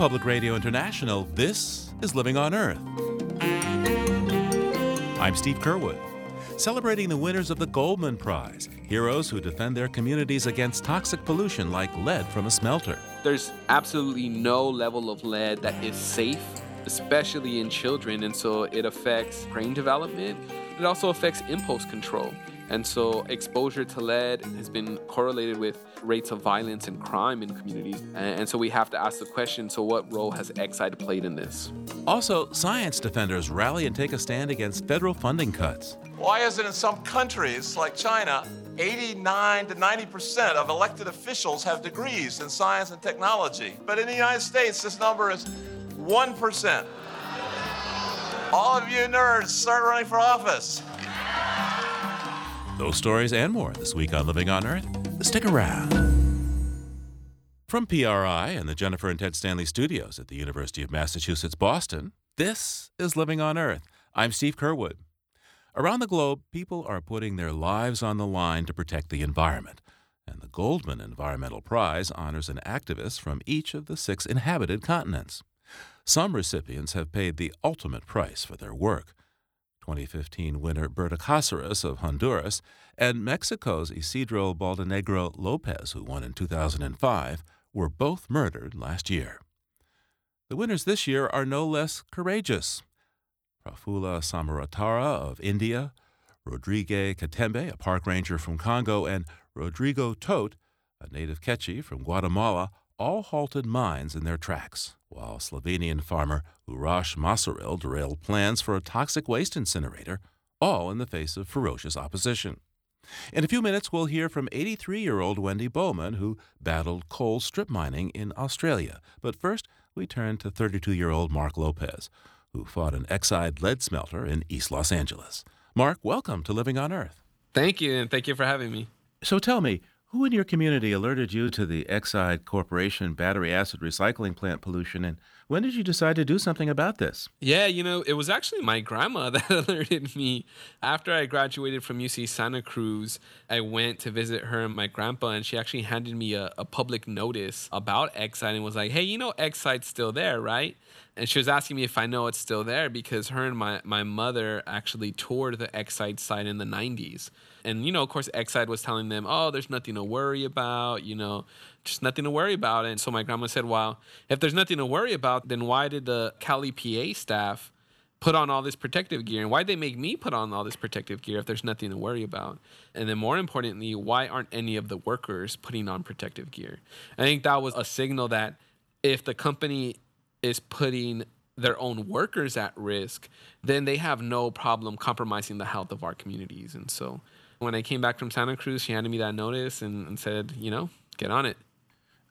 Public Radio International, this is Living on Earth. I'm Steve Curwood, celebrating the winners of the Goldman Prize, heroes who defend their communities against toxic pollution like lead from a smelter. There's absolutely no level of lead that is safe, especially in children, and so it affects brain development. It also affects impulse control. And so exposure to lead has been correlated with rates of violence and crime in communities. And so we have to ask the question so, what role has Exide played in this? Also, science defenders rally and take a stand against federal funding cuts. Why is it in some countries like China, 89 to 90% of elected officials have degrees in science and technology? But in the United States, this number is 1%. All of you nerds, start running for office. Those stories and more this week on Living on Earth. Stick around. From PRI and the Jennifer and Ted Stanley studios at the University of Massachusetts Boston, this is Living on Earth. I'm Steve Curwood. Around the globe, people are putting their lives on the line to protect the environment. And the Goldman Environmental Prize honors an activist from each of the six inhabited continents. Some recipients have paid the ultimate price for their work. 2015 winner Berta Cáceres of Honduras, and Mexico's Isidro Baldenegro Lopez, who won in 2005, were both murdered last year. The winners this year are no less courageous. Prafulla Samantara of India, Rodrigue Katembo, a park ranger from Congo, and Rodrigo Tot, a native Quechua from Guatemala, all halted mines in their tracks, while Slovenian farmer Uroš Macerl derailed plans for a toxic waste incinerator, all in the face of ferocious opposition. In a few minutes, we'll hear from 83 year old Wendy Bowman, who battled coal strip mining in Australia. But first, we turn to 32 year old Mark Lopez, who fought an Exide lead smelter in East Los Angeles. Mark, welcome to Living on Earth. Thank you, and thank you for having me. So tell me, who in your community alerted you to the Exide Corporation battery acid recycling plant pollution, and when did you decide to do something about this? Yeah, you know, it was actually my grandma that alerted me. After I graduated from UC Santa Cruz, I went to visit her and my grandpa, and she actually handed me a, a public notice about Exide and was like, hey, you know, Exide's still there, right? and she was asking me if I know it's still there because her and my, my mother actually toured the Exide site in the 90s. And, you know, of course, Exide was telling them, oh, there's nothing to worry about, you know, just nothing to worry about. And so my grandma said, well, if there's nothing to worry about, then why did the CalEPA staff put on all this protective gear? And why'd they make me put on all this protective gear if there's nothing to worry about? And then more importantly, why aren't any of the workers putting on protective gear? I think that was a signal that if the company is putting their own workers at risk, then they have no problem compromising the health of our communities. And so when I came back from Santa Cruz, she handed me that notice and, and said, you know, get on it.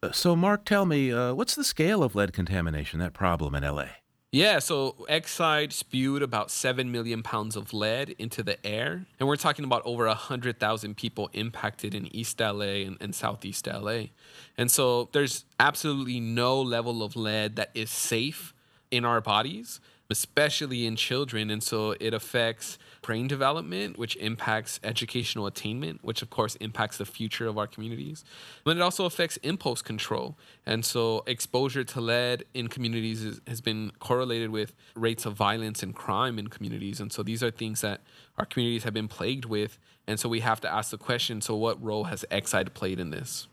Uh, so, Mark, tell me, uh, what's the scale of lead contamination, that problem in LA? Yeah, so Exide spewed about 7 million pounds of lead into the air. And we're talking about over 100,000 people impacted in East LA and, and, Southeast LA. And so there's absolutely no level of lead that is safe in our bodies especially in children. And so it affects brain development, which impacts educational attainment, which of course impacts the future of our communities. But it also affects impulse control. And so exposure to lead in communities is, has been correlated with rates of violence and crime in communities. And so these are things that our communities have been plagued with. And so we have to ask the question so, what role has Exide played in this?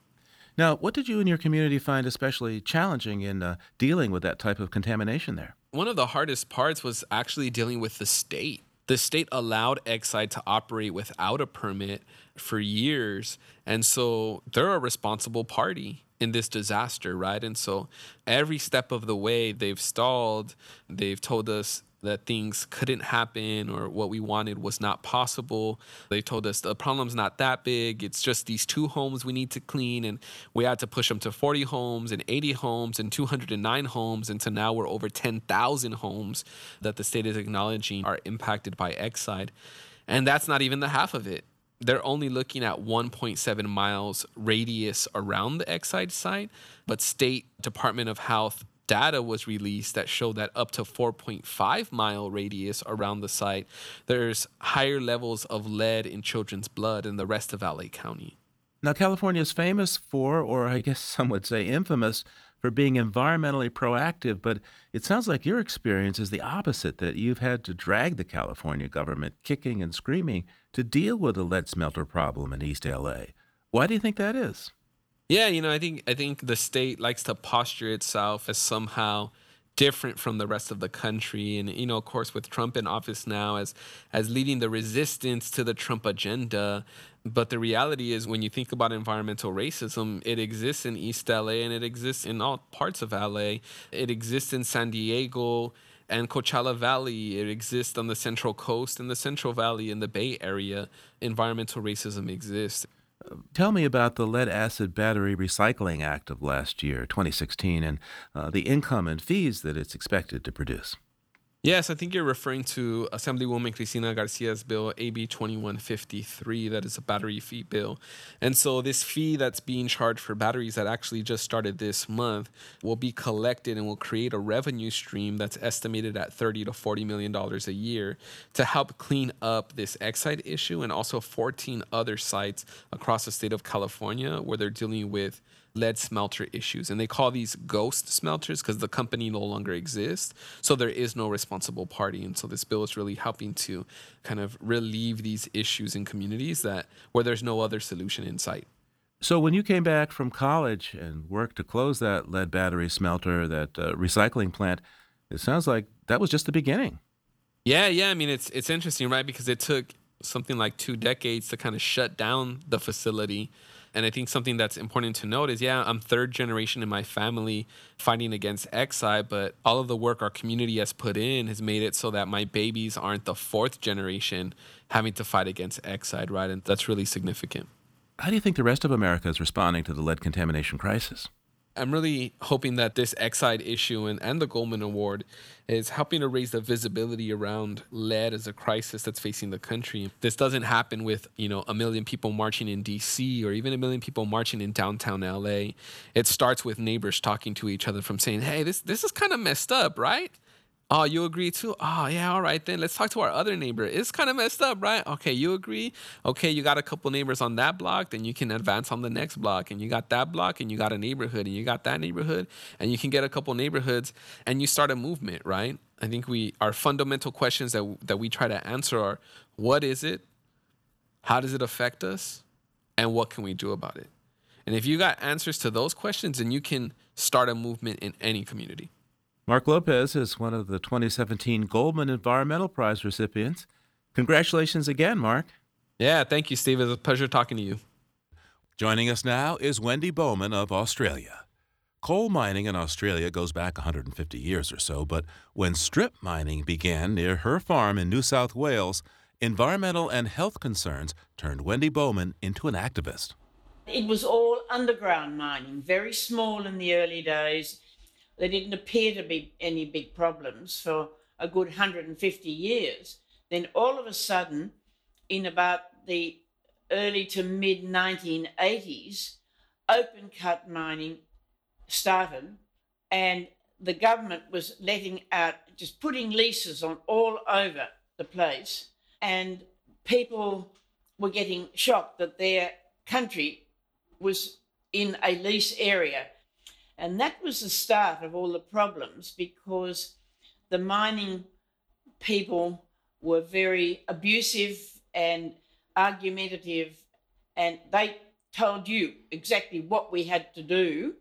Now, what did you and your community find especially challenging in uh, dealing with that type of contamination there? One of the hardest parts was actually dealing with the state. The state allowed Exide to operate without a permit for years. And so they're a responsible party in this disaster, right? And so every step of the way they've stalled, they've told us that things couldn't happen or what we wanted was not possible. They told us the problem's not that big. It's just these two homes we need to clean. And we had to push them to 40 homes and 80 homes and 209 homes. And so now we're over 10,000 homes that the state is acknowledging are impacted by Exide. And that's not even the half of it. They're only looking at 1.7 miles radius around the Exide site, but state Department of Health data was released that showed that up to 4.5 mile radius around the site, there's higher levels of lead in children's blood in the rest of LA County. Now, California is famous for, or I guess some would say infamous, for being environmentally proactive, but it sounds like your experience is the opposite that you've had to drag the California government kicking and screaming to deal with the lead smelter problem in East LA. Why do you think that is? Yeah, you know, I think I think the state likes to posture itself as somehow different from the rest of the country. And you know of course with Trump in office now as as leading the resistance to the Trump agenda but the reality is when you think about environmental racism it exists in East LA and it exists in all parts of LA it exists in San Diego and Coachella Valley. It exists on the Central Coast and the Central Valley in the Bay Area. Environmental racism exists Tell me about the Lead Acid Battery Recycling Act of last year, 2016, and uh, the income and fees that it's expected to produce. Yes, I think you're referring to Assemblywoman Cristina Garcia's bill, AB 2153, that is a battery fee bill. And so, this fee that's being charged for batteries that actually just started this month will be collected and will create a revenue stream that's estimated at 30 to 40 million dollars a year to help clean up this Exide issue and also 14 other sites across the state of California where they're dealing with lead smelter issues. And they call these ghost smelters because the company no longer exists. So there is no responsible party. And so this bill is really helping to kind of relieve these issues in communities that where there's no other solution in sight. So when you came back from college and worked to close that lead battery smelter, that uh, recycling plant, it sounds like that was just the beginning. Yeah, yeah. I mean, it's it's interesting, right? Because it took something like two decades to kind of shut down the facility and I think something that's important to note is yeah, I'm third generation in my family fighting against Exide, but all of the work our community has put in has made it so that my babies aren't the fourth generation having to fight against Exide, right? And that's really significant. How do you think the rest of America is responding to the lead contamination crisis? I'm really hoping that this Exide issue and, and the Goldman Award is helping to raise the visibility around lead as a crisis that's facing the country. This doesn't happen with, you know, a million people marching in DC or even a million people marching in downtown LA. It starts with neighbors talking to each other from saying, "Hey, this this is kind of messed up, right?" Oh, you agree too? Oh, yeah, all right then. Let's talk to our other neighbor. It's kind of messed up, right? Okay, you agree? Okay, you got a couple neighbors on that block, then you can advance on the next block. And you got that block, and you got a neighborhood, and you got that neighborhood, and you can get a couple neighborhoods, and you start a movement, right? I think we our fundamental questions that that we try to answer are what is it? How does it affect us? And what can we do about it? And if you got answers to those questions, then you can start a movement in any community. Mark Lopez is one of the 2017 Goldman Environmental Prize recipients. Congratulations again, Mark. Yeah, thank you, Steve. It's a pleasure talking to you. Joining us now is Wendy Bowman of Australia. Coal mining in Australia goes back 150 years or so, but when strip mining began near her farm in New South Wales, environmental and health concerns turned Wendy Bowman into an activist. It was all underground mining, very small in the early days there didn't appear to be any big problems for a good 150 years. Then all of a sudden, in about the early to mid 1980s, open cut mining started, and the government was letting out, just putting leases on all over the place, and people were getting shocked that their country was in a lease area and that was the start of all the problems because the mining people were very abusive and argumentative, and they told you exactly what we had to do.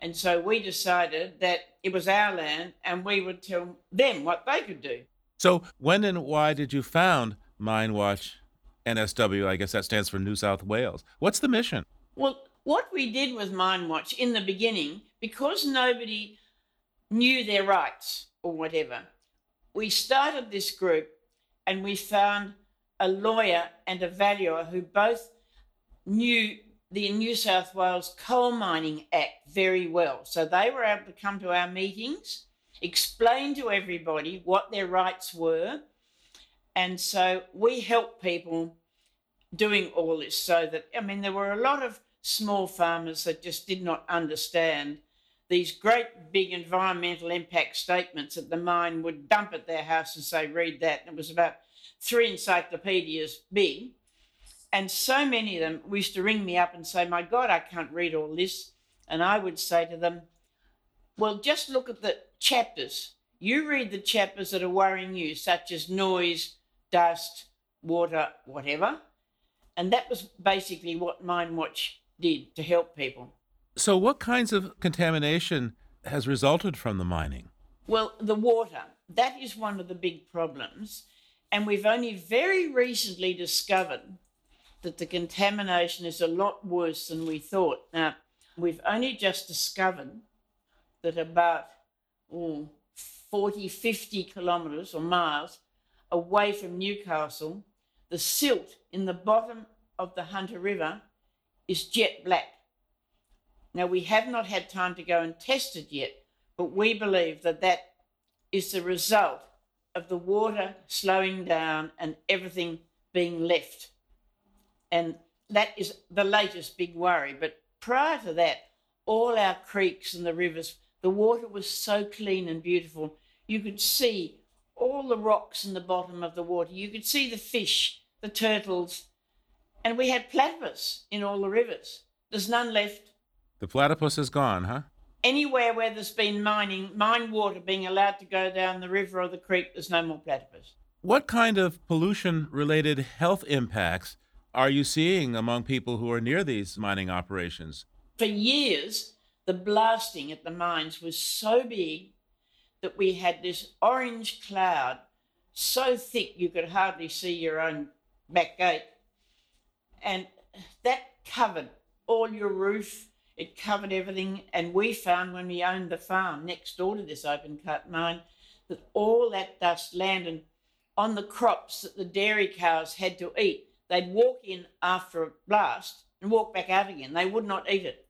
And so we decided that it was our land and we would tell them what they could do. So, when and why did you found Mine Watch NSW? I guess that stands for New South Wales. What's the mission? Well, what we did with MineWatch in the beginning, because nobody knew their rights or whatever, we started this group and we found a lawyer and a valuer who both knew the New South Wales Coal Mining Act very well. So they were able to come to our meetings, explain to everybody what their rights were. And so we helped people doing all this so that, I mean, there were a lot of small farmers that just did not understand these great big environmental impact statements that the mine would dump at their house and say, read that. And it was about three encyclopedias big. And so many of them used to ring me up and say, My God, I can't read all this. And I would say to them, Well, just look at the chapters. You read the chapters that are worrying you, such as noise, dust, water, whatever. And that was basically what Mine Watch did to help people. So, what kinds of contamination has resulted from the mining? Well, the water, that is one of the big problems. And we've only very recently discovered that the contamination is a lot worse than we thought. Now, we've only just discovered that about oh, 40, 50 kilometres or miles away from Newcastle, the silt in the bottom of the Hunter River is jet black. Now, we have not had time to go and test it yet, but we believe that that is the result of the water slowing down and everything being left. And that is the latest big worry. But prior to that, all our creeks and the rivers, the water was so clean and beautiful. You could see all the rocks in the bottom of the water. You could see the fish, the turtles, and we had platypus in all the rivers. There's none left. The platypus is gone, huh? Anywhere where there's been mining, mine water being allowed to go down the river or the creek, there's no more platypus. What kind of pollution related health impacts are you seeing among people who are near these mining operations? For years, the blasting at the mines was so big that we had this orange cloud so thick you could hardly see your own back gate. And that covered all your roof, it covered everything. And we found when we owned the farm next door to this open cut mine that all that dust landed on the crops that the dairy cows had to eat. They'd walk in after a blast and walk back out again. They would not eat it.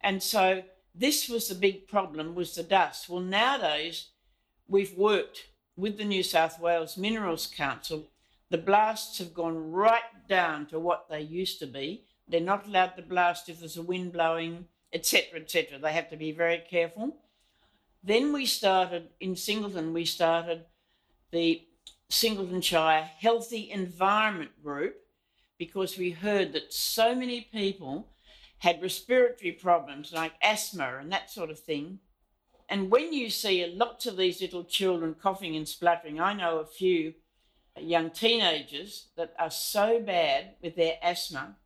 And so this was the big problem was the dust. Well, nowadays we've worked with the New South Wales Minerals Council. The blasts have gone right down to what they used to be. They're not allowed to blast if there's a wind blowing, etc., etc. They have to be very careful. Then we started in Singleton, we started the Singleton Shire Healthy Environment Group because we heard that so many people had respiratory problems like asthma and that sort of thing. And when you see lots of these little children coughing and spluttering, I know a few young teenagers that are so bad with their asthma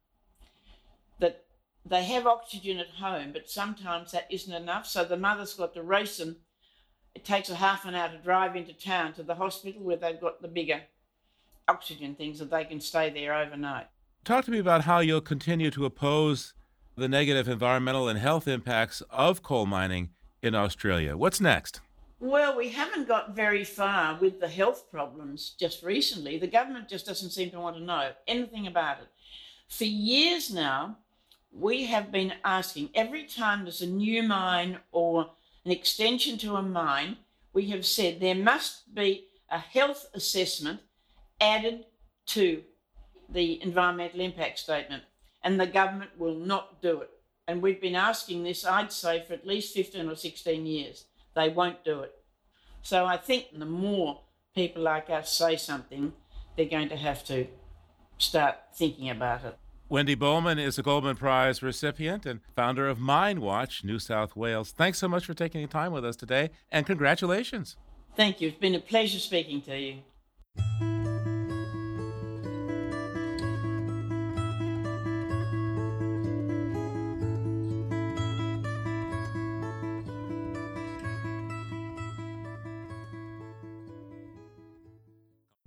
that they have oxygen at home, but sometimes that isn't enough. So the mother's got to race them. It takes a half an hour to drive into town to the hospital where they've got the bigger oxygen things that they can stay there overnight. Talk to me about how you'll continue to oppose the negative environmental and health impacts of coal mining in Australia. What's next? Well, we haven't got very far with the health problems just recently. The government just doesn't seem to want to know anything about it. For years now, we have been asking every time there's a new mine or an extension to a mine, we have said there must be a health assessment added to the environmental impact statement and the government will not do it. And we've been asking this, I'd say, for at least 15 or 16 years. They won't do it. So I think the more people like us say something, they're going to have to start thinking about it. Wendy Bowman is a Goldman Prize recipient and founder of Mine Watch New South Wales. Thanks so much for taking the time with us today, and congratulations. Thank you. It's been a pleasure speaking to you.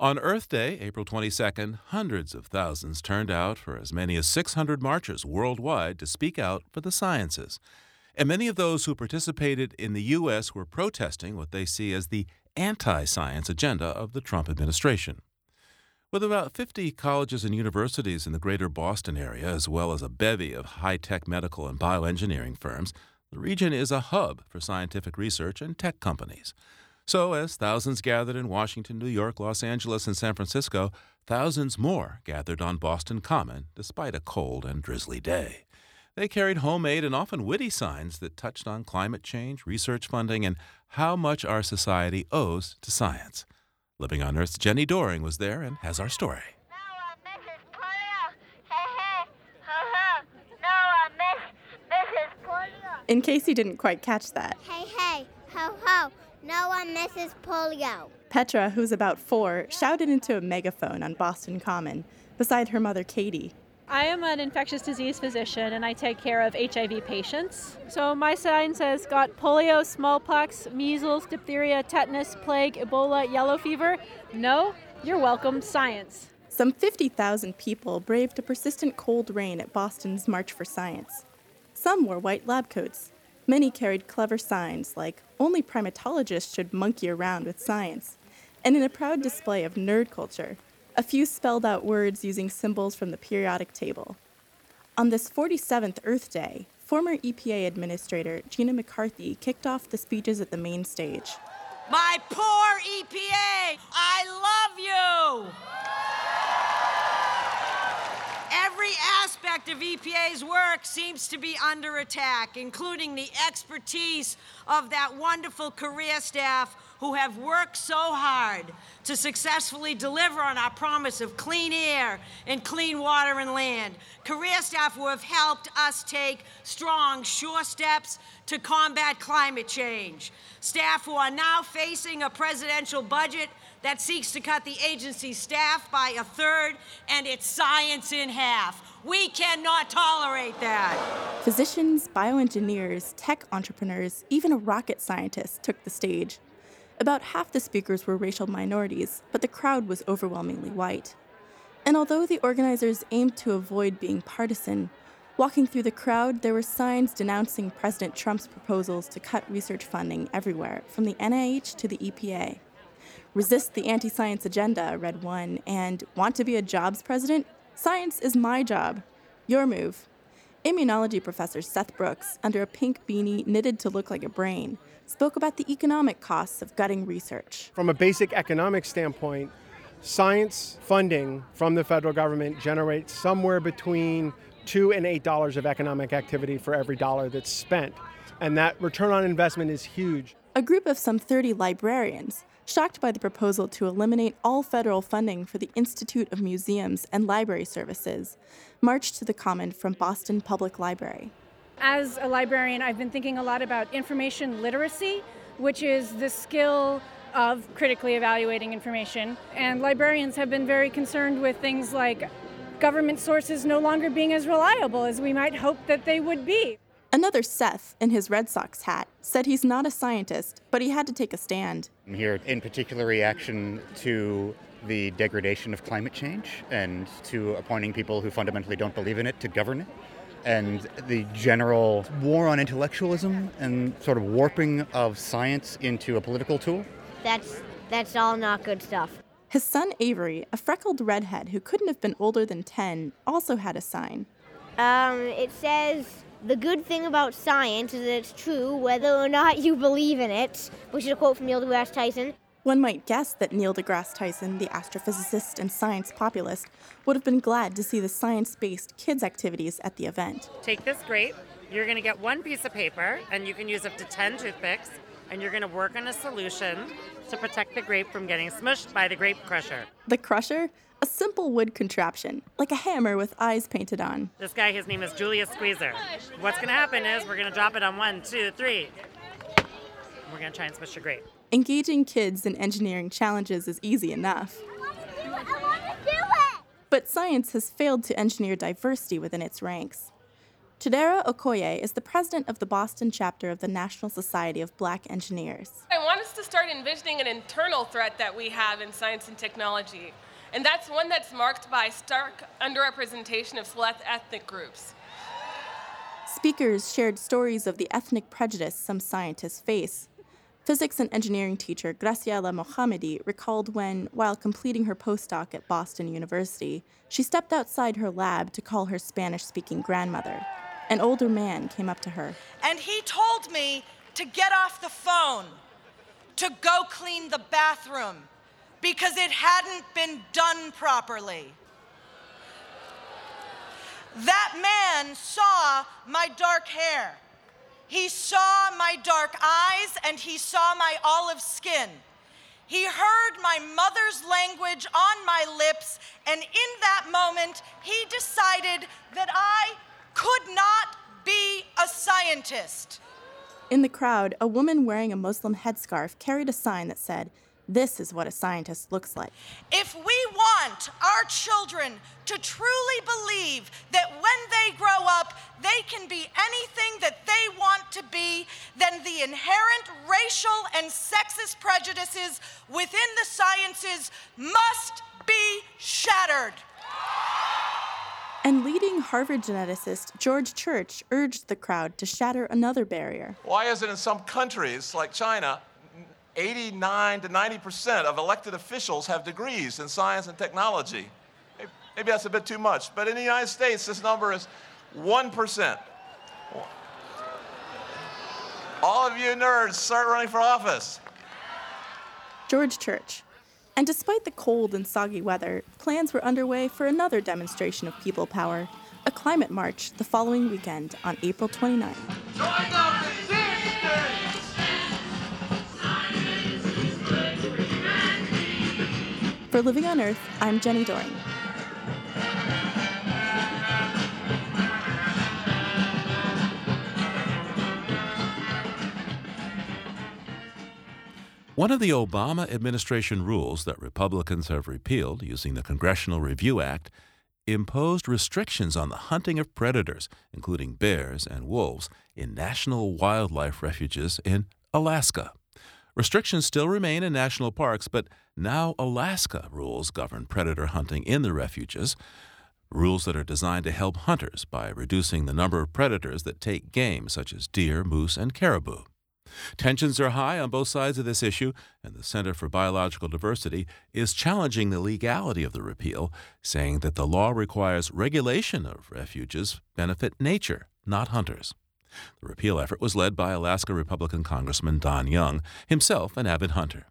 On Earth Day, April 22nd, hundreds of thousands turned out for as many as 600 marches worldwide to speak out for the sciences. And many of those who participated in the U.S. were protesting what they see as the anti science agenda of the Trump administration. With about 50 colleges and universities in the greater Boston area, as well as a bevy of high tech medical and bioengineering firms, the region is a hub for scientific research and tech companies. So, as thousands gathered in Washington, New York, Los Angeles, and San Francisco, thousands more gathered on Boston Common despite a cold and drizzly day. They carried homemade and often witty signs that touched on climate change, research funding, and how much our society owes to science. Living on Earth's Jenni Doering was there and has our story. In case you didn't quite catch that. Hey, hey, ho, ho, no one misses polio. Petra, who's about four, shouted into a megaphone on Boston Common beside her mother, Katie. I am an infectious disease physician and I take care of HIV patients. So my sign says got polio, smallpox, measles, diphtheria, tetanus, plague, Ebola, yellow fever. No, you're welcome, science. Some 50,000 people braved a persistent cold rain at Boston's March for Science. Some wore white lab coats. Many carried clever signs like only primatologists should monkey around with science. And in a proud display of nerd culture, a few spelled out words using symbols from the periodic table. On this 47th Earth Day, former EPA Administrator Gina McCarthy kicked off the speeches at the main stage. My poor EPA, I love you! Every aspect of EPA's work seems to be under attack, including the expertise of that wonderful career staff who have worked so hard to successfully deliver on our promise of clean air and clean water and land. Career staff who have helped us take strong, sure steps to combat climate change. Staff who are now facing a presidential budget that seeks to cut the agency's staff by a third and its science in half. We cannot tolerate that. Physicians, bioengineers, tech entrepreneurs, even a rocket scientist took the stage. About half the speakers were racial minorities, but the crowd was overwhelmingly white. And although the organizers aimed to avoid being partisan, walking through the crowd, there were signs denouncing President Trump's proposals to cut research funding everywhere, from the NIH to the EPA. Resist the anti science agenda, read one, and want to be a jobs president? Science is my job. Your move. Immunology professor Seth Brooks, under a pink beanie knitted to look like a brain, spoke about the economic costs of gutting research. From a basic economic standpoint, science funding from the federal government generates somewhere between two and eight dollars of economic activity for every dollar that's spent. And that return on investment is huge. A group of some 30 librarians, shocked by the proposal to eliminate all federal funding for the Institute of Museums and Library Services, marched to the Common from Boston Public Library. As a librarian, I've been thinking a lot about information literacy, which is the skill of critically evaluating information. And librarians have been very concerned with things like government sources no longer being as reliable as we might hope that they would be. Another Seth, in his Red Sox hat, said he's not a scientist, but he had to take a stand. I'm here in particular reaction to the degradation of climate change and to appointing people who fundamentally don't believe in it to govern it and the general war on intellectualism and sort of warping of science into a political tool. That's that's all not good stuff. His son Avery, a freckled redhead who couldn't have been older than 10, also had a sign. Um, it says the good thing about science is that it's true whether or not you believe in it, which is a quote from Neil deGrasse Tyson. One might guess that Neil deGrasse Tyson, the astrophysicist and science populist, would have been glad to see the science based kids' activities at the event. Take this grape, you're going to get one piece of paper, and you can use up to 10 toothpicks, and you're going to work on a solution to protect the grape from getting smushed by the grape crusher. The crusher? A simple wood contraption, like a hammer with eyes painted on. This guy, his name is Julius Squeezer. What's going to happen is we're going to drop it on one, two, three. We're going to try and smush your grape. Engaging kids in engineering challenges is easy enough. But science has failed to engineer diversity within its ranks. Chidera Okoye is the president of the Boston chapter of the National Society of Black Engineers. I want us to start envisioning an internal threat that we have in science and technology, and that's one that's marked by stark underrepresentation of select ethnic groups. Speakers shared stories of the ethnic prejudice some scientists face Physics and engineering teacher Graciela Mohammedi recalled when, while completing her postdoc at Boston University, she stepped outside her lab to call her Spanish speaking grandmother. An older man came up to her. And he told me to get off the phone, to go clean the bathroom, because it hadn't been done properly. That man saw my dark hair. He saw my dark eyes and he saw my olive skin. He heard my mother's language on my lips, and in that moment, he decided that I could not be a scientist. In the crowd, a woman wearing a Muslim headscarf carried a sign that said, This is what a scientist looks like. If we want our children to truly believe that when they grow up, they can be anything that they want to be, then the inherent racial and sexist prejudices within the sciences must be shattered. And leading Harvard geneticist George Church urged the crowd to shatter another barrier. Why is it in some countries like China, 89 to 90 percent of elected officials have degrees in science and technology? Maybe that's a bit too much, but in the United States, this number is 1 percent. All of you nerds, start running for office. George Church. And despite the cold and soggy weather, plans were underway for another demonstration of people power a climate march the following weekend on April 29th. For Living on Earth, I'm Jenni Doering. One of the Obama administration rules that Republicans have repealed using the Congressional Review Act imposed restrictions on the hunting of predators, including bears and wolves, in national wildlife refuges in Alaska. Restrictions still remain in national parks, but now Alaska rules govern predator hunting in the refuges, rules that are designed to help hunters by reducing the number of predators that take game, such as deer, moose, and caribou. Tensions are high on both sides of this issue, and the Center for Biological Diversity is challenging the legality of the repeal, saying that the law requires regulation of refuges benefit nature, not hunters. The repeal effort was led by Alaska Republican Congressman Don Young, himself an avid hunter.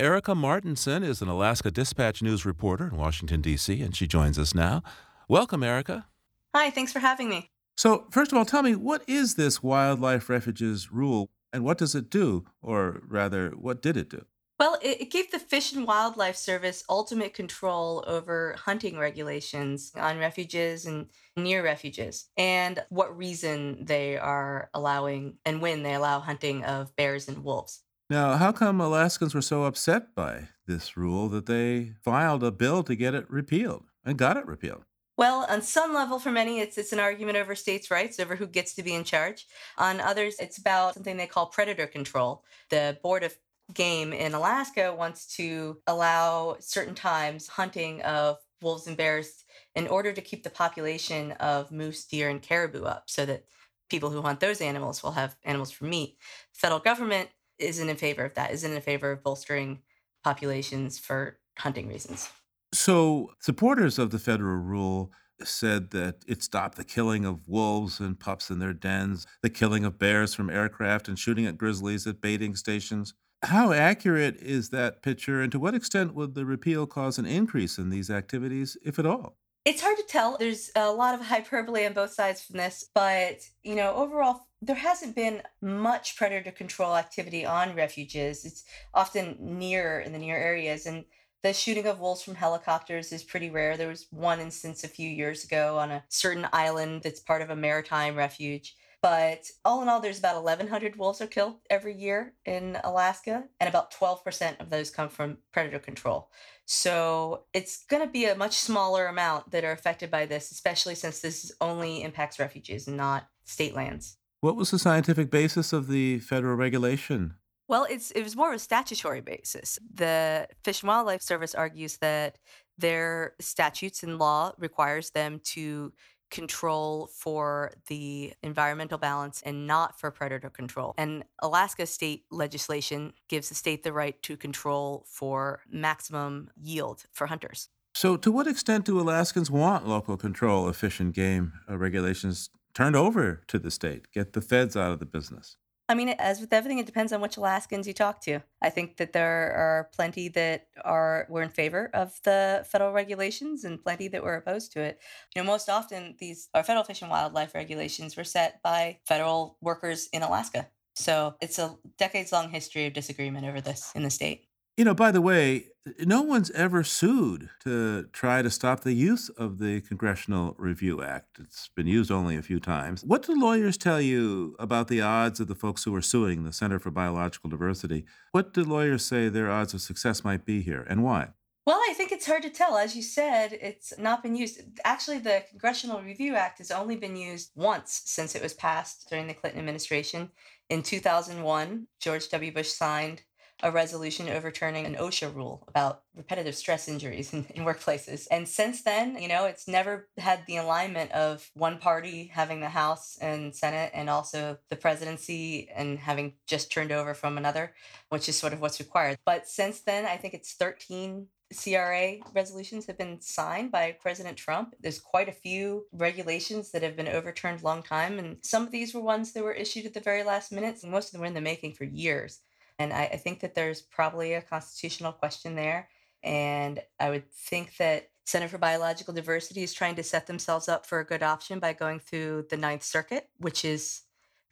Erica Martinson is an Alaska Dispatch News reporter in Washington, D.C., and she joins us now. Welcome, Erica. Hi, thanks for having me. So, first of all, tell me, what is this wildlife refuges rule and what does it do? Or rather, what did it do? Well, it, it, gave the Fish and Wildlife Service ultimate control over hunting regulations on refuges and near refuges, and what reason they are allowing and when they allow hunting of bears and wolves. Now, how come Alaskans were so upset by this rule that they filed a bill to get it repealed and got it repealed? Well, on some level, for many, it's it's an argument over states' rights, over who gets to be in charge. On others, it's about something they call predator control. The Board of Game in Alaska wants to allow certain times hunting of wolves and bears in order to keep the population of moose, deer, and caribou up, so that people who hunt those animals will have animals for meat. Federal government isn't in favor of that. Isn't in favor of bolstering populations for hunting reasons. So, supporters of the federal rule said that it stopped the killing of wolves and pups in their dens, the killing of bears from aircraft, and shooting at grizzlies at baiting stations. How accurate is that picture, and to what extent would the repeal cause an increase in these activities, if at all? It's hard to tell. There's a lot of hyperbole on both sides from this, but you know, overall, there hasn't been much predator control activity on refuges. It's often near in the near areas, and the shooting of wolves from helicopters is pretty rare. There was one instance a few years ago on a certain island that's part of a maritime refuge. But all in all, there's about 1,100 wolves are killed every year in Alaska, and about 12% of those come from predator control. So it's going to be a much smaller amount that are affected by this, especially since this only impacts refuges and not state lands. What was the scientific basis of the federal regulation? Well, it's it was more of a statutory basis. The Fish and Wildlife Service argues that their statutes and law requires them to control for the environmental balance and not for predator control. And Alaska state legislation gives the state the right to control for maximum yield for hunters. So, to what extent do Alaskans want local control of fish and game uh, regulations turned over to the state? Get the feds out of the business? I mean, as with everything, it depends on which Alaskans you talk to. I think that there are plenty that are were in favor of the federal regulations and plenty that were opposed to it. You know, most often these our federal fish and wildlife regulations were set by federal workers in Alaska. So it's a decades long history of disagreement over this in the state. You know, by the way, no one's ever sued to try to stop the use of the Congressional Review Act. It's been used only a few times. What do lawyers tell you about the odds of the folks who are suing the Center for Biological Diversity? What do lawyers say their odds of success might be here and why? Well, I think it's hard to tell. As you said, it's not been used. Actually, the Congressional Review Act has only been used once since it was passed during the Clinton administration. In 2001, George W. Bush signed a resolution overturning an OSHA rule about repetitive stress injuries in, in, workplaces. And since then, you know, it's never had the alignment of one party having the House and Senate and also the presidency and having just turned over from another, which is sort of what's required. But since then, I think it's 13 CRA resolutions have been signed by President Trump. There's quite a few regulations that have been overturned long time, and some of these were ones that were issued at the very last minute. And most of them were in the making for years. And I, I think that there's probably a constitutional question there. And I would think that Center for Biological Diversity is trying to set themselves up for a good option by going through the Ninth Circuit, which is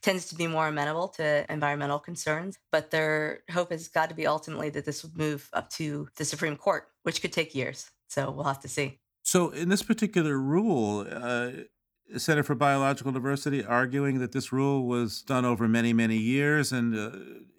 tends to be more amenable to environmental concerns. But their hope has got to be ultimately that this would move up to the Supreme Court, which could take years. So we'll have to see. So in this particular rule, uh, Center for Biological Diversity arguing that this rule was done over many, many years and uh,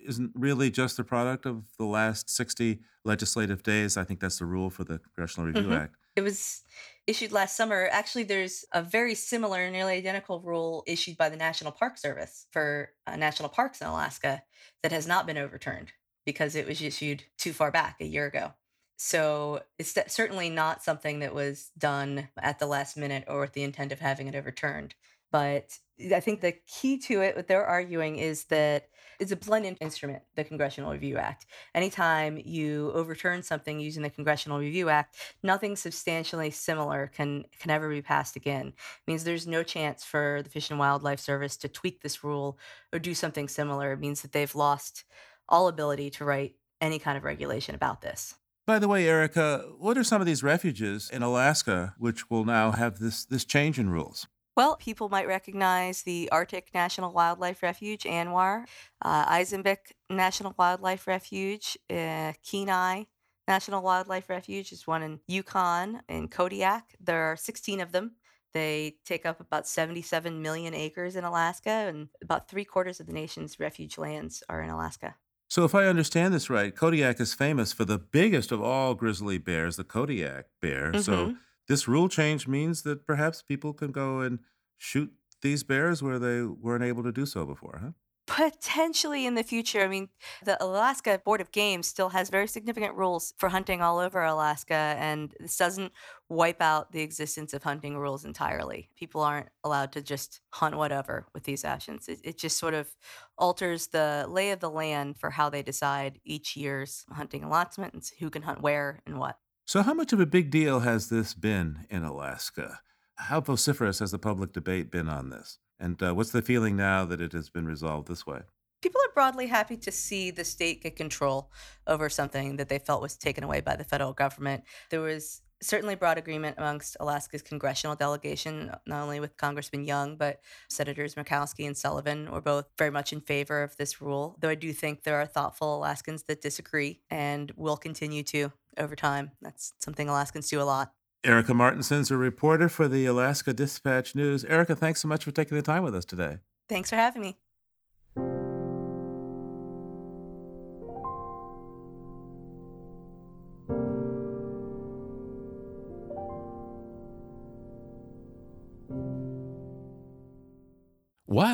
isn't really just the product of the last 60 legislative days. I think that's the rule for the Congressional Review Mhm. Act. It was issued last summer. Actually, there's a very similar, nearly identical rule issued by the National Park Service for uh, national parks in Alaska that has not been overturned because it was issued too far back a year ago. So it's certainly not something that was done at the last minute or with the intent of having it overturned. But I think the key to it, what they're arguing, is that it's a blunt instrument, the Congressional Review Act. Anytime you overturn something using the Congressional Review Act, nothing substantially similar can can ever be passed again. It means there's no chance for the Fish and Wildlife Service to tweak this rule or do something similar. It means that they've lost all ability to write any kind of regulation about this. By the way, Erica, what are some of these refuges in Alaska which will now have this, this change in rules? Well, people might recognize the Arctic National Wildlife Refuge, ANWR, uh, Izembek National Wildlife Refuge, uh, Kenai National Wildlife Refuge is one in Yukon, in Kodiak. There are 16 of them. They take up about 77 million acres in Alaska, and about three quarters of the nation's refuge lands are in Alaska. So, if I understand this right, Kodiak is famous for the biggest of all grizzly bears, the Kodiak bear. So, Mhm. this rule change means that perhaps people can go and shoot these bears where they weren't able to do so before, huh? Potentially in the future. I mean, the Alaska Board of Games still has very significant rules for hunting all over Alaska, and this doesn't wipe out the existence of hunting rules entirely. People aren't allowed to just hunt whatever with these actions. It, it just sort of alters the lay of the land for how they decide each year's hunting allotment and who can hunt where and what. So, how much of a big deal has this been in Alaska? How vociferous has the public debate been on this? And uh, what's the feeling now that it has been resolved this way? People are broadly happy to see the state get control over something that they felt was taken away by the federal government. There was certainly broad agreement amongst Alaska's congressional delegation, not only with Congressman Young, but Senators Murkowski and Sullivan were both very much in favor of this rule. Though I do think there are thoughtful Alaskans that disagree and will continue to over time. That's something Alaskans do a lot. Erica Martinson's a reporter for the Alaska Dispatch News. Erica, thanks so much for taking the time with us today. Thanks for having me.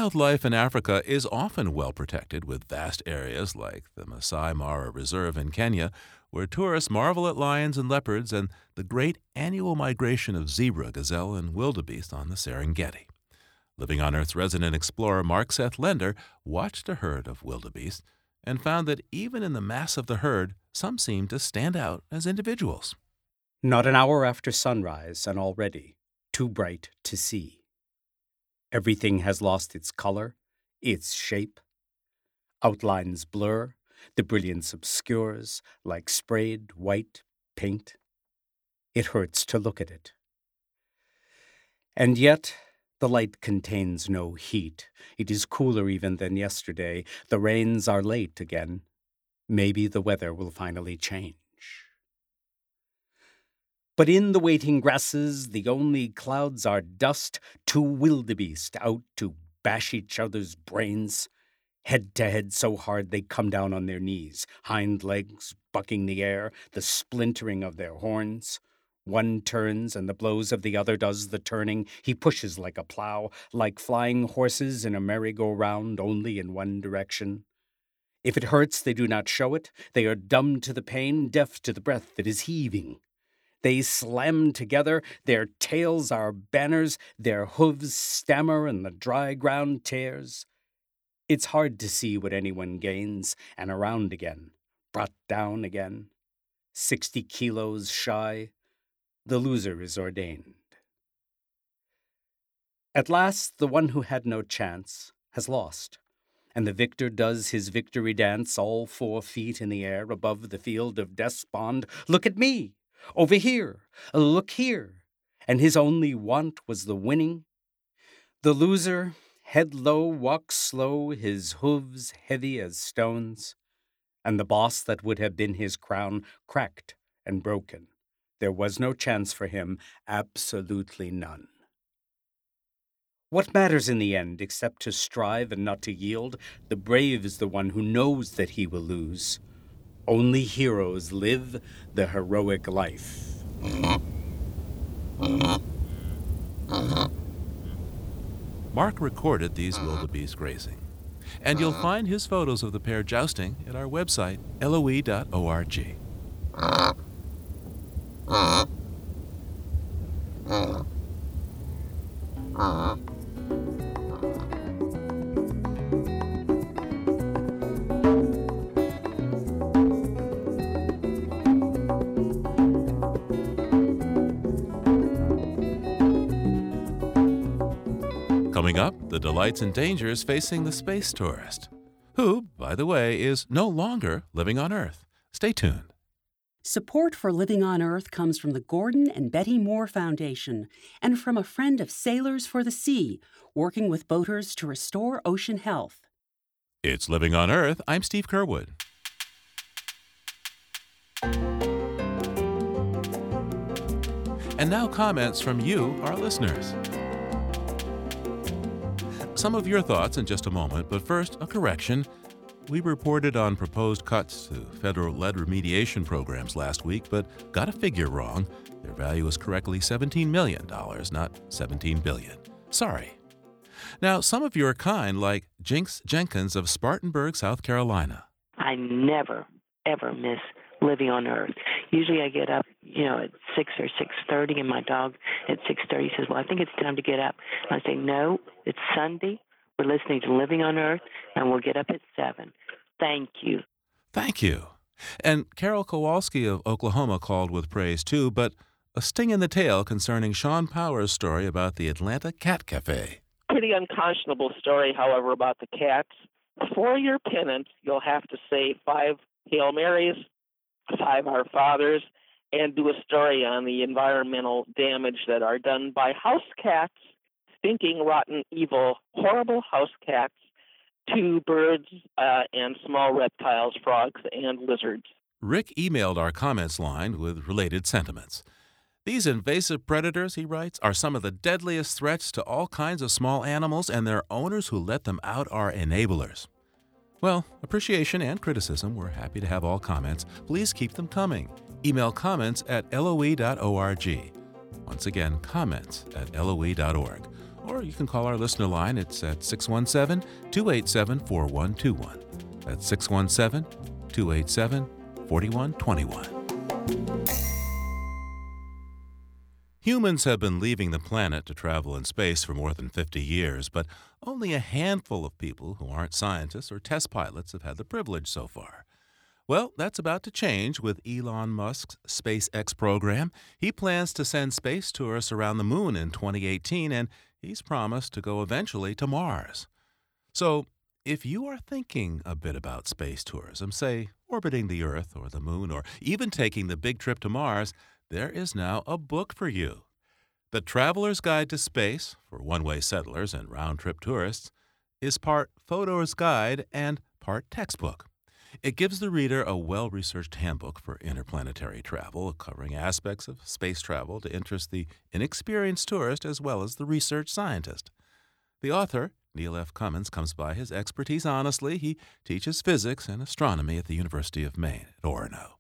Wildlife in Africa is often well protected with vast areas like the Masai Mara Reserve in Kenya, where tourists marvel at lions and leopards and the great annual migration of zebra, gazelle, and wildebeest on the Serengeti. Living on Earth's resident explorer Mark Seth Lender watched a herd of wildebeest and found that even in the mass of the herd, some seemed to stand out as individuals. Not an hour after sunrise, and already too bright to see. Everything has lost its color, its shape. Outlines blur, the brilliance obscures like sprayed white paint. It hurts to look at it. And yet, the light contains no heat. It is cooler even than yesterday. The rains are late again. Maybe the weather will finally change. But in the waiting grasses, the only clouds are dust, two wildebeest out to bash each other's brains. Head to head so hard they come down on their knees, hind legs bucking the air, the splintering of their horns. One turns, and the blows of the other does the turning. He pushes like a plow, like flying horses in a merry-go-round, only in one direction. If it hurts, they do not show it. They are dumb to the pain, deaf to the breath that is heaving. They slam together, their tails are banners, their hooves stammer, and the dry ground tears. It's hard to see what anyone gains, and around again, brought down again. Sixty kilos shy, the loser is ordained. At last, the one who had no chance has lost, and the victor does his victory dance all four feet in the air above the field of despond. Look at me! Over here, look here. And his only want was the winning. The loser, head low, walks slow, his hooves heavy as stones. And the boss that would have been his crown cracked and broken. There was no chance for him, absolutely none. What matters in the end except to strive and not to yield? The brave is the one who knows that he will lose. Only heroes live the heroic life. Mark recorded these wildebeest grazing, and you'll find his photos of the pair jousting at our website, loe.org. delights and dangers facing the space tourist, who, by the way, is no longer living on Earth. Stay tuned. Support for Living on Earth comes from the Gordon and Betty Moore Foundation and from a friend of Sailors for the Sea, working with boaters to restore ocean health. It's Living on Earth. I'm Steve Curwood. And now, comments from you, our listeners. Some of your thoughts in just a moment, but first, a correction. We reported on proposed cuts to federal lead remediation programs last week, but got a figure wrong. Their value is correctly $17 million, not 17 billion. Sorry. Now, some of you are kind, like Jinx Jenkins of Spartanburg, South Carolina. I never, ever miss living on Earth. Usually, I get up, you know, at six or six thirty, and my dog at six thirty says, "Well, I think it's time to get up." And I say, "No, it's Sunday. We're listening to Living on Earth, and we'll get up at seven. Thank you." Thank you. And Carol Kowalski of Oklahoma called with praise too, but a sting in the tail concerning Sean Power's story about the Atlanta Cat Cafe. Pretty unconscionable story, however, about the cats. For your penance, you'll have to say five Hail Marys, five Our Fathers, and do a story on the environmental damage that are done by house cats, stinking, rotten, evil, horrible house cats to birds uh, and small reptiles, frogs, and lizards. Rick emailed our comments line with related sentiments. These invasive predators, he writes, are some of the deadliest threats to all kinds of small animals, and their owners who let them out are enablers. Well, appreciation and criticism. We're happy to have all comments. Please keep them coming. Email comments at loe.org. Once again, comments at loe.org. Or you can call our listener line. It's at 617 287 4121. That's 617 287 4121. Humans have been leaving the planet to travel in space for more than 50 years, but only a handful of people who aren't scientists or test pilots have had the privilege so far. Well, that's about to change with Elon Musk's SpaceX program. He plans to send space tourists around the moon in 2018, and he's promised to go eventually to Mars. So, if you are thinking a bit about space tourism, say orbiting the Earth or the moon, or even taking the big trip to Mars, there is now a book for you. The Traveler's Guide to Space for one way settlers and round trip tourists is part Fodor's guide and part textbook. It gives the reader a well researched handbook for interplanetary travel, covering aspects of space travel to interest the inexperienced tourist as well as the research scientist. The author, Neil F. Comins, comes by his expertise honestly. He teaches physics and astronomy at the University of Maine at Orono.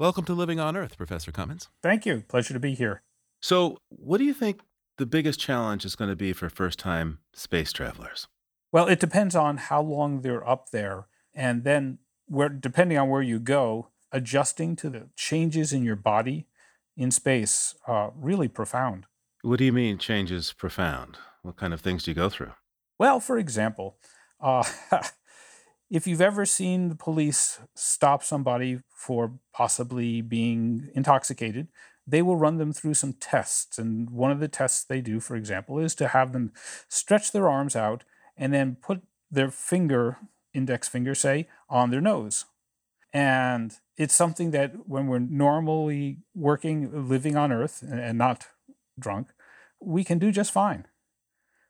Welcome to Living on Earth, Professor Comins. Thank you. Pleasure to be here. So, what do you think the biggest challenge is going to be for first time space travelers? Well, it depends on how long they're up there and then where depending on where you go, adjusting to the changes in your body in space uh, really profound. What do you mean changes profound? What kind of things do you go through? Well, for example, uh, if you've ever seen the police stop somebody for possibly being intoxicated, they will run them through some tests. And one of the tests they do, for example, is to have them stretch their arms out and then put their finger index finger, say, on their nose. And it's something that when we're normally working, living on Earth and not drunk, we can do just fine.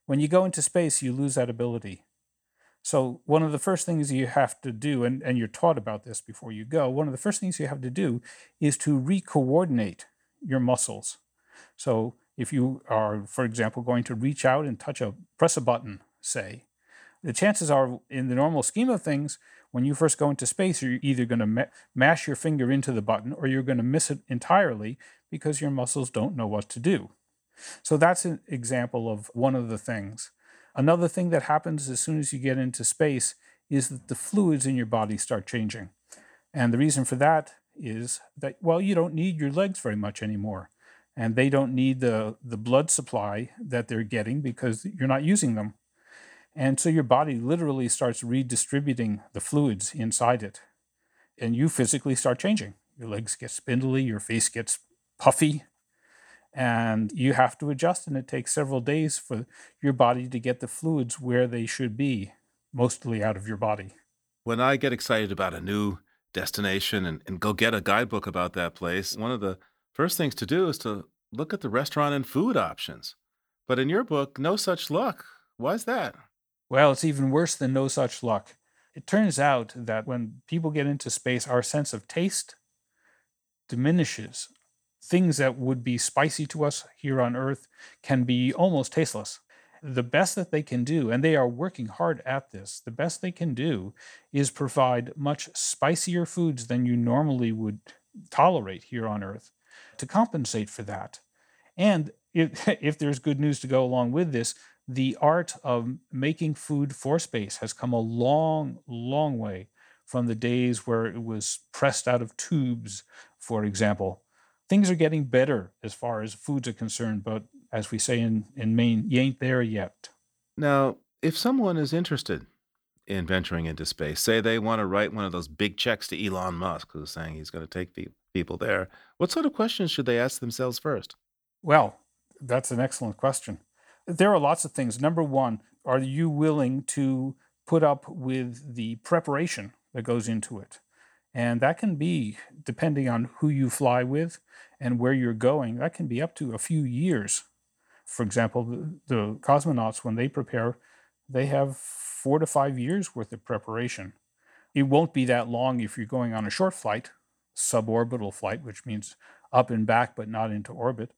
When you go into space, you lose that ability. So, one of the first things you have to do, and, and you're taught about this before you go, one of the first things you have to do is to re coordinate your muscles. So, if you are, for example, going to reach out and touch a, press a button, say, the chances are, in the normal scheme of things, when you first go into space, you're either going to ma- mash your finger into the button or you're going to miss it entirely because your muscles don't know what to do. So that's an example of one of the things. Another thing that happens as soon as you get into space is that the fluids in your body start changing. And the reason for that is that, well, you don't need your legs very much anymore. And they don't need the, the blood supply that they're getting because you're not using them. And so your body literally starts redistributing the fluids inside it. And you physically start changing. Your legs get spindly, your face gets puffy, and you have to adjust. And it takes several days for your body to get the fluids where they should be, mostly out of your body. When I get excited about a new destination and, and go get a guidebook about that place, one of the first things to do is to look at the restaurant and food options. But in your book, no such luck. Why is that? Well, it's even worse than no such luck. It turns out that when people get into space, our sense of taste diminishes. Things that would be spicy to us here on Earth can be almost tasteless. The best that they can do, and they are working hard at this, the best they can do is provide much spicier foods than you normally would tolerate here on Earth to compensate for that. And if, if there's good news to go along with this, the art of making food for space has come a long, long way from the days where it was pressed out of tubes, for example. Things are getting better as far as foods are concerned, but as we say in, in Maine, you ain't there yet. Now, if someone is interested in venturing into space, say they want to write one of those big checks to Elon Musk, who's saying he's going to take people there, what sort of questions should they ask themselves first? Well, that's an excellent question there are lots of things. Number one, are you willing to put up with the preparation that goes into it? And that can be, depending on who you fly with and where you're going, that can be up to a few years. For example, the, the cosmonauts, when they prepare, they have four to five years worth of preparation. It won't be that long if you're going on a short flight, suborbital flight, which means up and back but not into orbit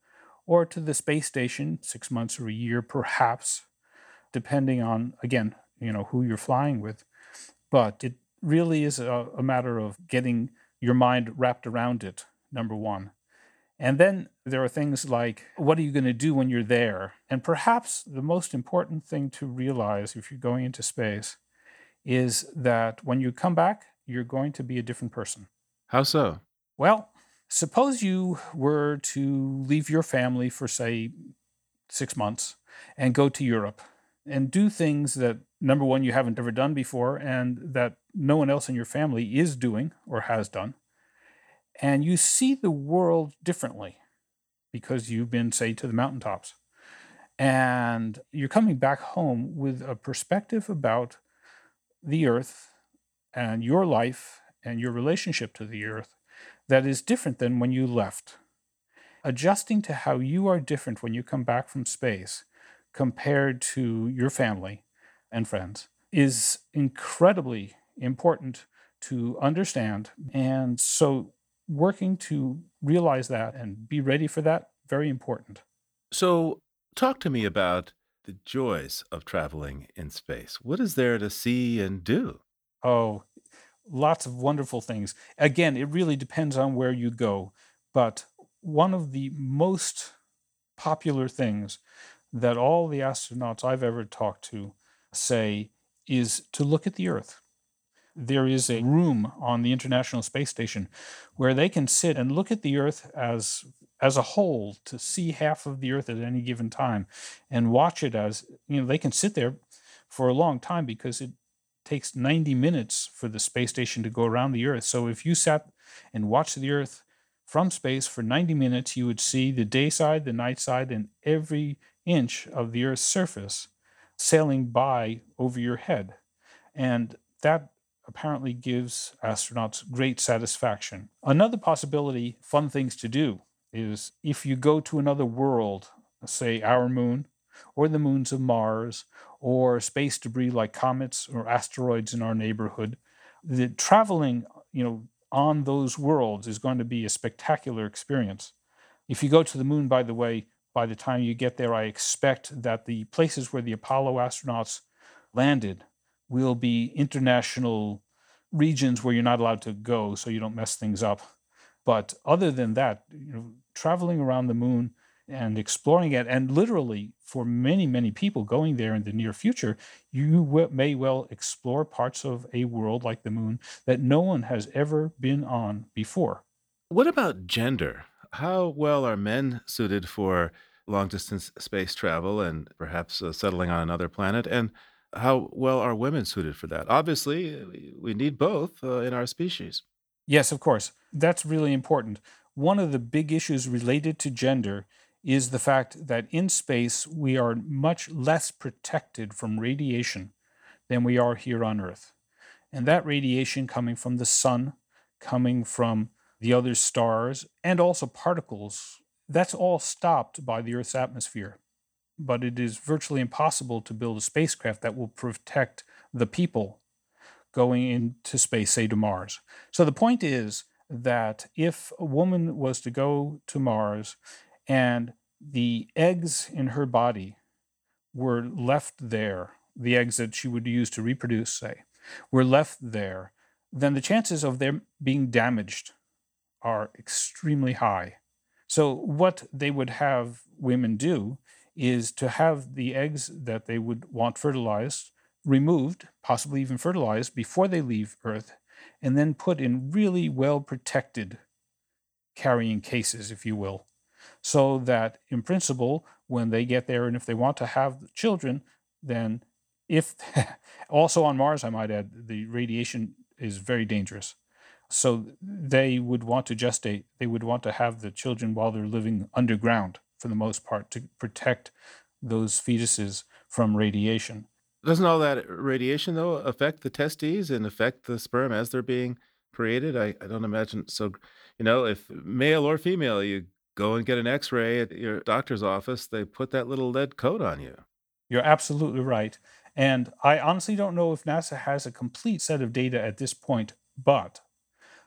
or to the space station six months or a year, perhaps, depending on, again, you know, who you're flying with. But it really is a, a matter of getting your mind wrapped around it, number one. And then there are things like, what are you going to do when you're there? And perhaps the most important thing to realize if you're going into space is that when you come back, you're going to be a different person. How so? Well, suppose you were to leave your family for, say, six months and go to Europe and do things that, number one, you haven't ever done before and that no one else in your family is doing or has done. And you see the world differently because you've been, say, to the mountaintops. And you're coming back home with a perspective about the earth and your life and your relationship to the earth that is different than when you left. Adjusting to how you are different when you come back from space compared to your family and friends is incredibly important to understand. And so, working to realize that and be ready for that, very important. So, talk to me about the joys of traveling in space. What is there to see and do? Oh, lots of wonderful things. Again, it really depends on where you go. But one of the most popular things that all the astronauts I've ever talked to say is to look at the Earth. There is a room on the International Space Station where they can sit and look at the Earth as as a whole to see half of the Earth at any given time and watch it as you know they can sit there for a long time because it takes 90 minutes for the space station to go around the Earth. So if you sat and watched the Earth from space for 90 minutes, you would see the day side, the night side, and every inch of the Earth's surface sailing by over your head. And that apparently gives astronauts great satisfaction. Another possibility, fun things to do, is if you go to another world, say our moon, or the moons of Mars, or space debris like comets or asteroids in our neighborhood, the traveling, you know, on those worlds is going to be a spectacular experience. If you go to the moon, by the way, by the time you get there, I expect that the places where the Apollo astronauts landed will be international regions where you're not allowed to go so you don't mess things up. But other than that, you know, traveling around the moon and exploring it, and literally for many, many people going there in the near future, you w- may well explore parts of a world like the moon that no one has ever been on before. What about gender? How well are men suited for long distance space travel and perhaps uh, settling on another planet? And how well are women suited for that? Obviously, we need both uh, in our species. Yes, of course. That's really important. One of the big issues related to gender is the fact that in space we are much less protected from radiation than we are here on Earth. And that radiation coming from the sun, coming from the other stars, and also particles, that's all stopped by the Earth's atmosphere. But it is virtually impossible to build a spacecraft that will protect the people going into space, say to Mars. So the point is that if a woman was to go to Mars and the eggs in her body were left there, the eggs that she would use to reproduce, say, were left there, then the chances of them being damaged are extremely high. So, what they would have women do is to have the eggs that they would want fertilized removed, possibly even fertilized, before they leave Earth, and then put in really well protected carrying cases, if you will, so that in principle, when they get there and if they want to have children, then if also on Mars, I might add, the radiation is very dangerous. So they would want to gestate, they would want to have the children while they're living underground for the most part to protect those fetuses from radiation. Doesn't all that radiation, though, affect the testes and affect the sperm as they're being created? I, I don't imagine. So, you know, if male or female, you go and get an x ray at your doctor's office, they put that little lead coat on you. You're absolutely right. And I honestly don't know if NASA has a complete set of data at this point, but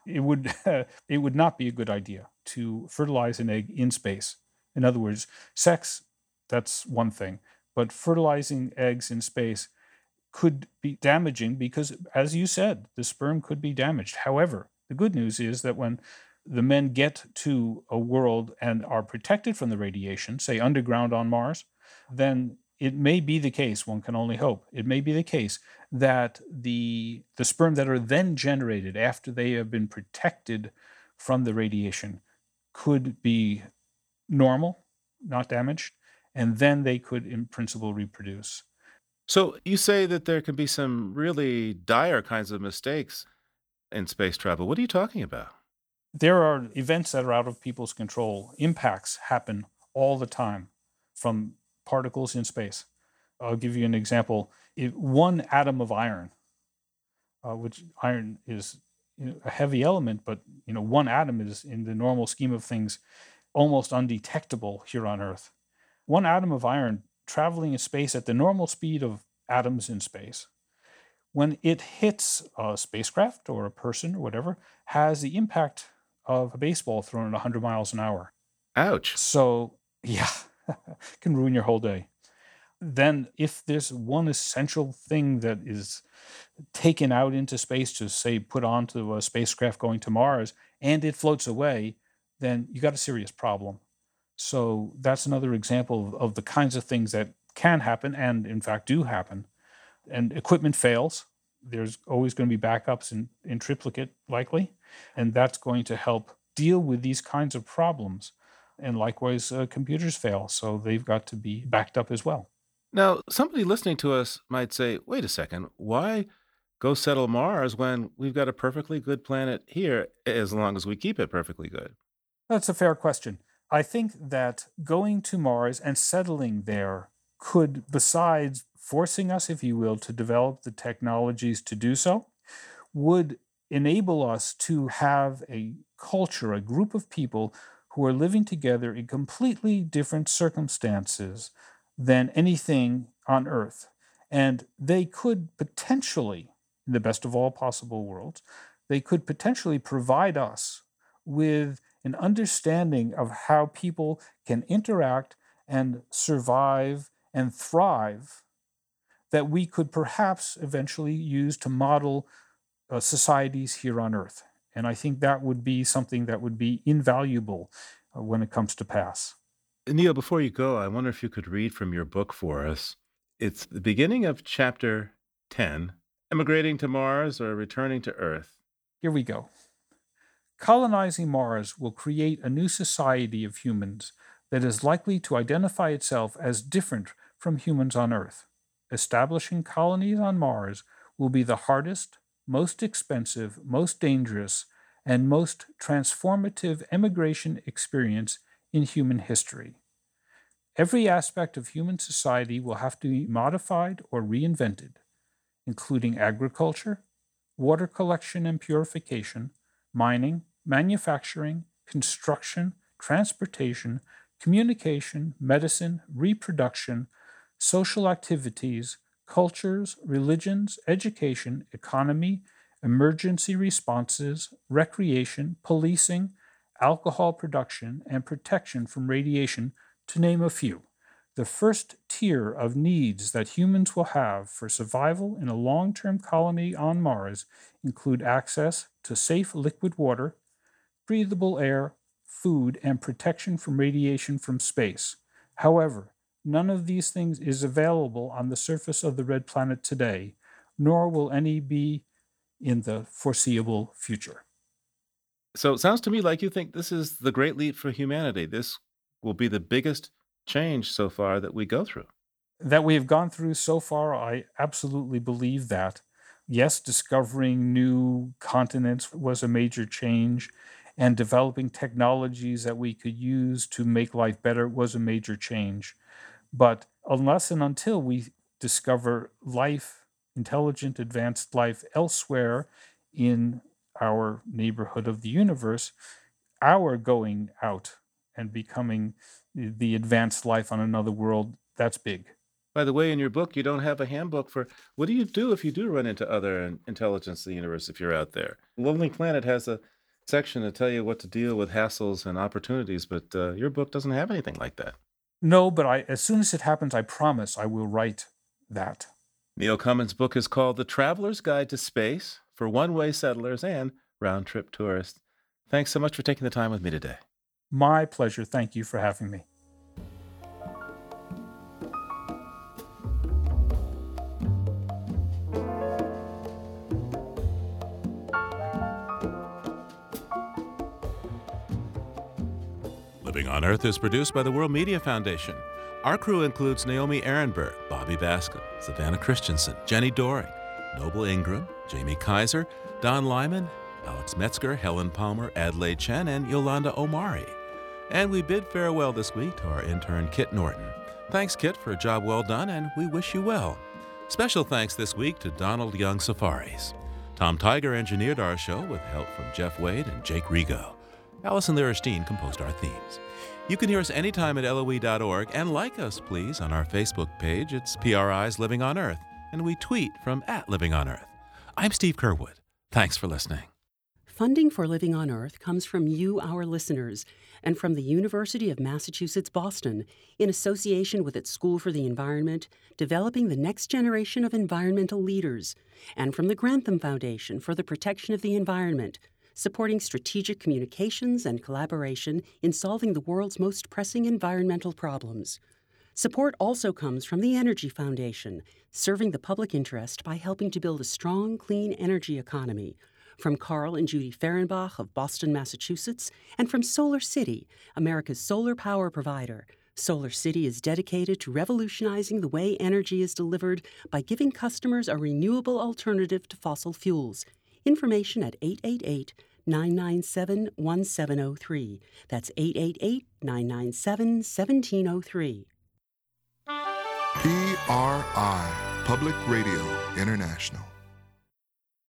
it would it would not be a good idea to fertilize an egg in space. In other words, sex that's one thing, but fertilizing eggs in space could be damaging because, as you said, the sperm could be damaged. However, the good news is that when the men get to a world and are protected from the radiation, say underground on Mars, then it may be the case, one can only hope, it may be the case that the, the sperm that are then generated after they have been protected from the radiation could be normal, not damaged, and then they could, in principle, reproduce. So you say that there can be some really dire kinds of mistakes in space travel. What are you talking about? There are events that are out of people's control. Impacts happen all the time from particles in space. I'll give you an example. If one atom of iron, uh, which iron is you know, a heavy element, but you know one atom is in the normal scheme of things almost undetectable here on Earth. One atom of iron traveling in space at the normal speed of atoms in space, when it hits a spacecraft or a person or whatever, has the impact of a baseball thrown at 100 miles an hour. Ouch. So, yeah, can ruin your whole day. Then, if there's one essential thing that is taken out into space to, say, put onto a spacecraft going to Mars and it floats away, then you got a serious problem. So, that's another example of, of the kinds of things that can happen and, in fact, do happen. And equipment fails. There's always going to be backups in, in triplicate, likely. And that's going to help deal with these kinds of problems. And likewise, uh, computers fail, so they've got to be backed up as well. Now, somebody listening to us might say, wait a second, why go settle Mars when we've got a perfectly good planet here as long as we keep it perfectly good? That's a fair question. I think that going to Mars and settling there could, besides forcing us, if you will, to develop the technologies to do so, would enable us to have a culture, a group of people who are living together in completely different circumstances than anything on earth. And they could potentially, in the best of all possible worlds, they could potentially provide us with an understanding of how people can interact and survive and thrive that we could perhaps eventually use to model uh, societies here on earth. And I think that would be something that would be invaluable uh, when it comes to pass. Neil, before you go, I wonder if you could read from your book for us. It's the beginning of chapter 10 Emigrating to Mars or Returning to Earth. Here we go. Colonizing Mars will create a new society of humans that is likely to identify itself as different from humans on Earth. Establishing colonies on Mars will be the hardest, most expensive, most dangerous, and most transformative emigration experience in human history. Every aspect of human society will have to be modified or reinvented, including agriculture, water collection and purification, mining, manufacturing, construction, transportation, communication, medicine, reproduction, social activities, cultures, religions, education, economy, emergency responses, recreation, policing, alcohol production, and protection from radiation, to name a few. The first tier of needs that humans will have for survival in a long term colony on Mars include access to safe liquid water, breathable air, food, and protection from radiation from space. However, None of these things is available on the surface of the red planet today, nor will any be in the foreseeable future. So it sounds to me like you think this is the great leap for humanity. This will be the biggest change so far that we go through. That we have gone through so far, I absolutely believe that. Yes, discovering new continents was a major change, and developing technologies that we could use to make life better was a major change. But unless and until we discover life, intelligent, advanced life elsewhere in our neighborhood of the universe, our going out and becoming the advanced life on another world, that's big. By the way, in your book, you don't have a handbook for what do you do if you do run into other intelligence in the universe if you're out there. Lonely Planet has a section to tell you what to deal with hassles and opportunities, but uh, your book doesn't have anything like that. No, but I, as soon as it happens, I promise I will write that. Neil Comins' book is called The Traveler's Guide to Space for One Way Settlers and Round Trip Tourists. Thanks so much for taking the time with me today. My pleasure. Thank you for having me. On Earth is produced by the World Media Foundation. Our crew includes Naomi Arenberg, Bobby Bascomb, Savannah Christensen, Jenni Doering, Noble Ingram, Jamie Kaiser, Don Lyman, Alex Metzger, Helen Palmer, Adelaide Chen, and Yolanda Omari. And we bid farewell this week to our intern, Kit Norton. Thanks, Kit, for a job well done, and we wish you well. Special thanks this week to Donald Young Safaris. Tom Tiger engineered our show with help from Jeff Wade and Jake Rigo. Allison Lirish Dean composed our themes. You can hear us anytime at loe.org and like us, please, on our Facebook page. It's PRI's Living on Earth, and we tweet from at Living on Earth. I'm Steve Curwood. Thanks for listening. Funding for Living on Earth comes from you, our listeners, and from the University of Massachusetts Boston, in association with its School for the Environment, developing the next generation of environmental leaders, and from the Grantham Foundation for the Protection of the Environment, supporting strategic communications and collaboration in solving the world's most pressing environmental problems. Support also comes from the Energy Foundation, serving the public interest by helping to build a strong, clean energy economy from Carl and Judy Ferenbach of Boston, Massachusetts, and from Solar City, America's solar power provider. Solar City is dedicated to revolutionizing the way energy is delivered by giving customers a renewable alternative to fossil fuels. Information at 888 997 1703. That's 888 997 1703. PRI, Public Radio International.